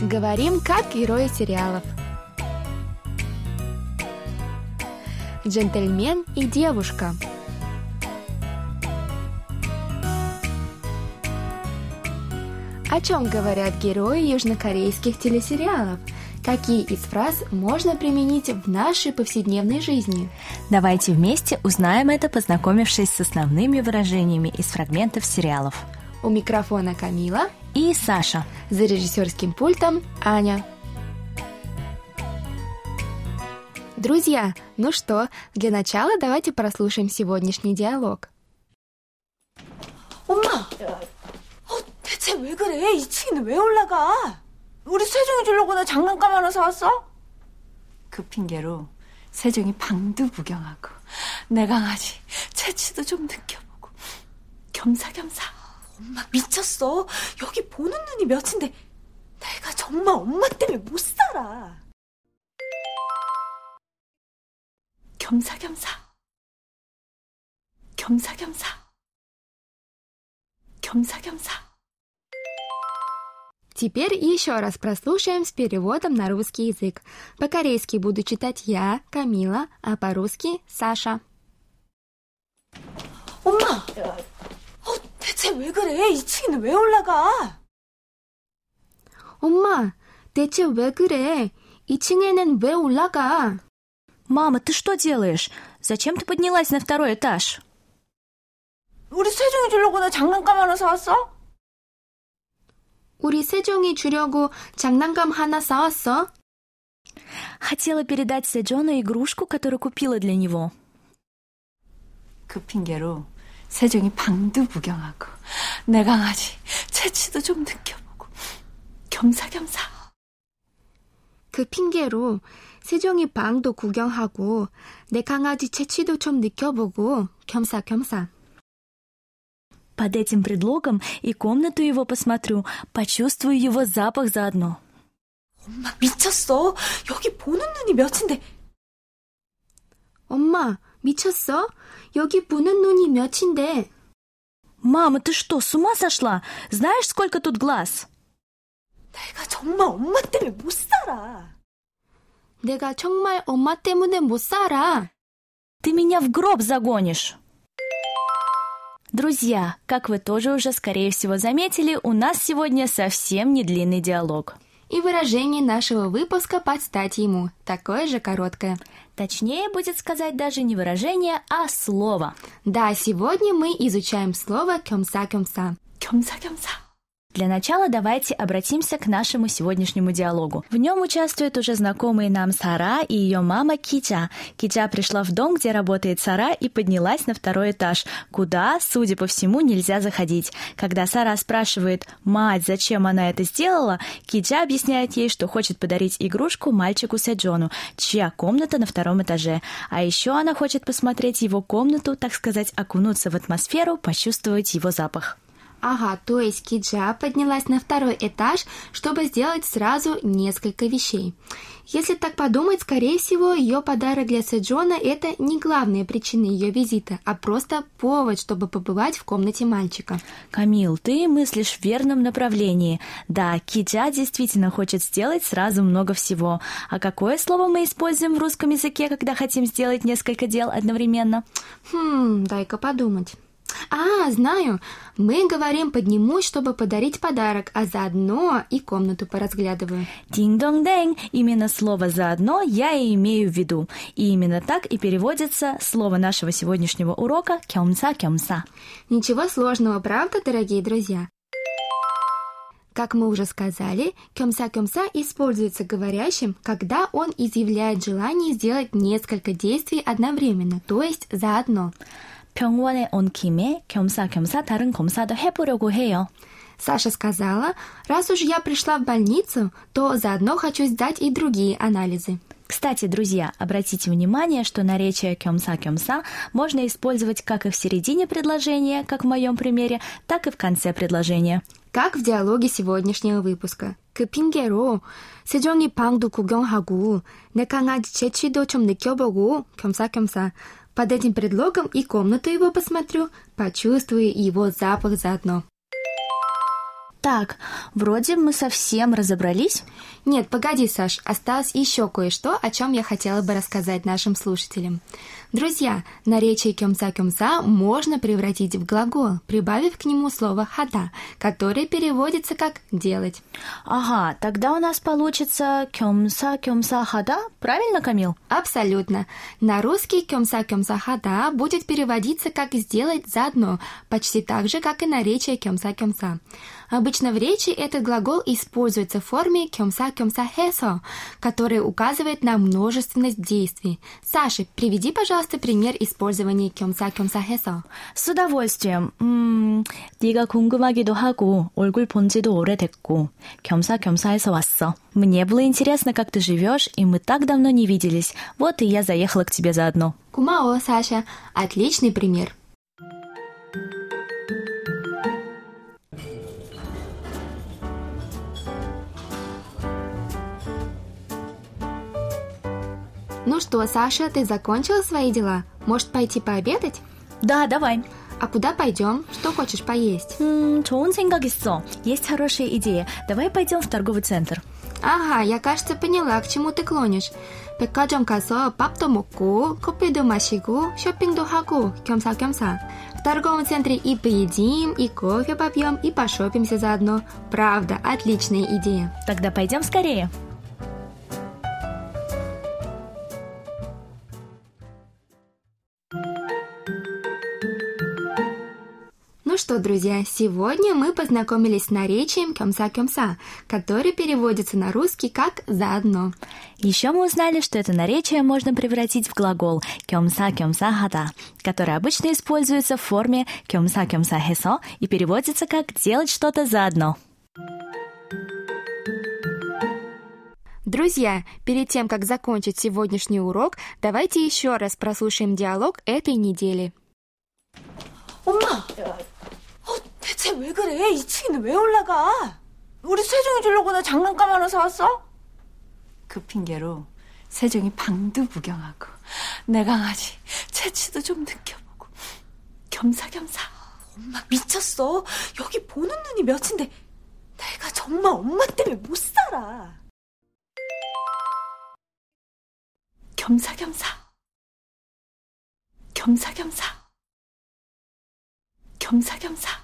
Говорим, как герои сериалов. Джентльмен и девушка. О чем говорят герои южнокорейских телесериалов? Какие из фраз можно применить в нашей повседневной жизни? Давайте вместе узнаем это, познакомившись с основными выражениями из фрагментов сериалов. У микрофона Камила и Саша. За режиссерским пультом Аня. Друзья, ну что, для начала давайте прослушаем сегодняшний диалог. 엄마! 어, 대체 왜 그래? 2층에는 왜 올라가? 우리 세종이 주려고 나 장난감 하나 사왔어? 그 핑계로 세종이 방도 구경하고 내 강아지 채취도 좀 느껴보고 겸사겸사 엄마 미쳤어. 여기 보는 눈이 몇인데 내가 정말 엄마 때문에 못 살아. 겸사겸사. 겸사겸사. 겸사겸사. Теперь еще раз прослушаем с переводом на русский язык. По-корейски буду читать я, Камила, а по-русски Саша. 엄마! 대체 왜 그래? 2층에는 왜 올라가? 엄마, 대체 왜 그래? 2층에는 왜 올라가? Мама, ты что делаешь? Зачем ты поднялась на второй этаж? 우리 세종이 주려고 나 장난감 하나 사왔어? 우리 세종이 주려고 장난감 하나 사왔어? Хотела передать Сэджону игрушку, которую купила для него. 그 핑계로 세종이 방도 구경하고 내 강아지 채취도 좀 느껴보고 겸사겸사. 그 핑계로 세종이 방도 구경하고 내 강아지 채취도 좀 느껴보고 겸사겸사. Под этим предлогом и комнату его посмотрю, почувствую его запах заодно. 엄마 미쳤어. 여기 보는 눈이 몇인데. 엄마, 미쳤어? 여기 보는 눈이 몇인데. Мама, ты что, с ума сошла? Знаешь, сколько тут глаз? 내가 정말 엄마 때문에 못 살아. 내가 정말 엄마 때문에 못 살아. Ты меня в гроб загонишь. Друзья, как вы тоже уже, скорее всего, заметили, у нас сегодня совсем не длинный диалог. и выражение нашего выпуска под стать ему, такое же короткое. Точнее будет сказать даже не выражение, а слово. Да, сегодня мы изучаем слово «кёмса-кёмса». «Кёмса-кёмса». Для начала давайте обратимся к нашему сегодняшнему диалогу. В нем участвуют уже знакомые нам Сара и ее мама Китя. Китя пришла в дом, где работает Сара, и поднялась на второй этаж, куда, судя по всему, нельзя заходить. Когда Сара спрашивает мать, зачем она это сделала, Китя объясняет ей, что хочет подарить игрушку мальчику Сэджону, чья комната на втором этаже. А еще она хочет посмотреть его комнату, так сказать, окунуться в атмосферу, почувствовать его запах. Ага, то есть Киджа поднялась на второй этаж, чтобы сделать сразу несколько вещей. Если так подумать, скорее всего, ее подарок для Сэджона – это не главная причина ее визита, а просто повод, чтобы побывать в комнате мальчика. Камил, ты мыслишь в верном направлении. Да, Китя действительно хочет сделать сразу много всего. А какое слово мы используем в русском языке, когда хотим сделать несколько дел одновременно? Хм, дай-ка подумать. А, знаю. Мы говорим «поднимусь, чтобы подарить подарок», а заодно и комнату поразглядываю. 딩동댕. Именно слово «заодно» я и имею в виду. И именно так и переводится слово нашего сегодняшнего урока «겸사겸사». Ничего сложного, правда, дорогие друзья? Как мы уже сказали, 겸사겸사 используется говорящим, когда он изъявляет желание сделать несколько действий одновременно, то есть заодно. 병원에 온 김에 겸사겸사 다른 검사도 해보려고 해요. Саша сказала, раз уж я пришла в больницу, то заодно хочу сдать и другие анализы. Кстати, друзья, обратите внимание, что наречие кёмса-кёмса можно использовать как и в середине предложения, как в моем примере, так и в конце предложения. Как в диалоге сегодняшнего выпуска. 그 핑계로 세종이 방도 구경하고 내 강아지 재치도 좀 느껴보고 겸사겸사 под этим предлогом и комнату его посмотрю, почувствую его запах заодно. Так, вроде мы совсем разобрались. Нет, погоди, Саш, осталось еще кое-что, о чем я хотела бы рассказать нашим слушателям. Друзья, наречие кемса-кемса можно превратить в глагол, прибавив к нему слово хада, которое переводится как «делать». Ага, тогда у нас получится кемса-кемса хада, правильно, Камил? Абсолютно. На русский кемса-кемса хада будет переводиться как «сделать заодно», почти так же, как и наречие кемса-кемса. Обычно в речи этот глагол используется в форме кемса-кемса хесо, который указывает на множественность действий. Саша, приведи, пожалуйста, пример использования кемса-кемса хесо. С удовольствием. 음, 네가 궁금하기도 하고 얼굴 본 지도 오래됐고 겸사겸사해서 왔어. Мне было интересно, как ты живешь, и мы так давно не виделись. Вот и я заехала к тебе заодно. Кумао, Саша, отличный пример. Ну что, Саша, ты закончила свои дела? Может, пойти пообедать? Да, давай. А куда пойдем? Что хочешь поесть? 음, 좋은 생각 있어. Есть хорошая идея. Давай пойдем в торговый центр. Ага, я, кажется, поняла, к чему ты клонишь. 백화점 가서 밥도 먹고 커피도 마시고 쇼핑도 하고 겸사겸사. В торговом центре и поедим, и кофе попьем, и пошопимся заодно. Правда, отличная идея. Тогда пойдем скорее. Ну что, друзья, сегодня мы познакомились с наречием кемса-кемса, который переводится на русский как «заодно». Еще мы узнали, что это наречие можно превратить в глагол кемса-кемса хада, который обычно используется в форме кемса-кемса хесо и переводится как «делать что-то заодно». Друзья, перед тем, как закончить сегодняшний урок, давайте еще раз прослушаем диалог этой недели. 엄마! 그래? 2층에는 왜 올라가? 우리 세종이 주려고 나 장난감 하나 사왔어? 그 핑계로 세종이 방도 구경하고 내 강아지 채취도 좀 느껴보고 겸사겸사 엄마 미쳤어 여기 보는 눈이 몇인데 내가 정말 엄마 때문에 못 살아 겸사겸사 겸사겸사 겸사겸사